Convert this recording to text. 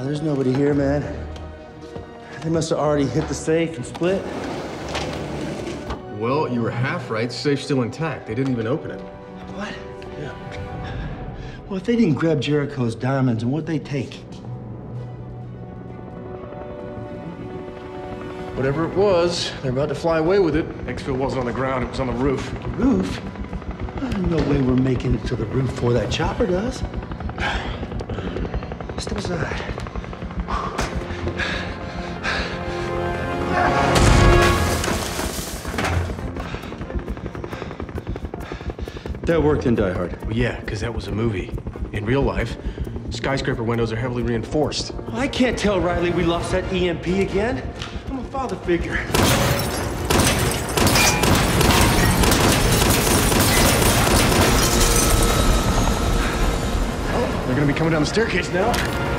Oh, there's nobody here, man. They must have already hit the safe and split. Well, you were half right. Safe's still intact. They didn't even open it. What? Yeah. Well, if they didn't grab Jericho's diamonds, and what'd they take? Whatever it was, they're about to fly away with it. Exfil wasn't on the ground, it was on the roof. The Roof? No way we're making it to the roof before that chopper does. Step aside. That worked in Die Hard. Well, yeah, because that was a movie. In real life, skyscraper windows are heavily reinforced. I can't tell Riley we lost that EMP again. I'm a father figure. They're gonna be coming down the staircase now.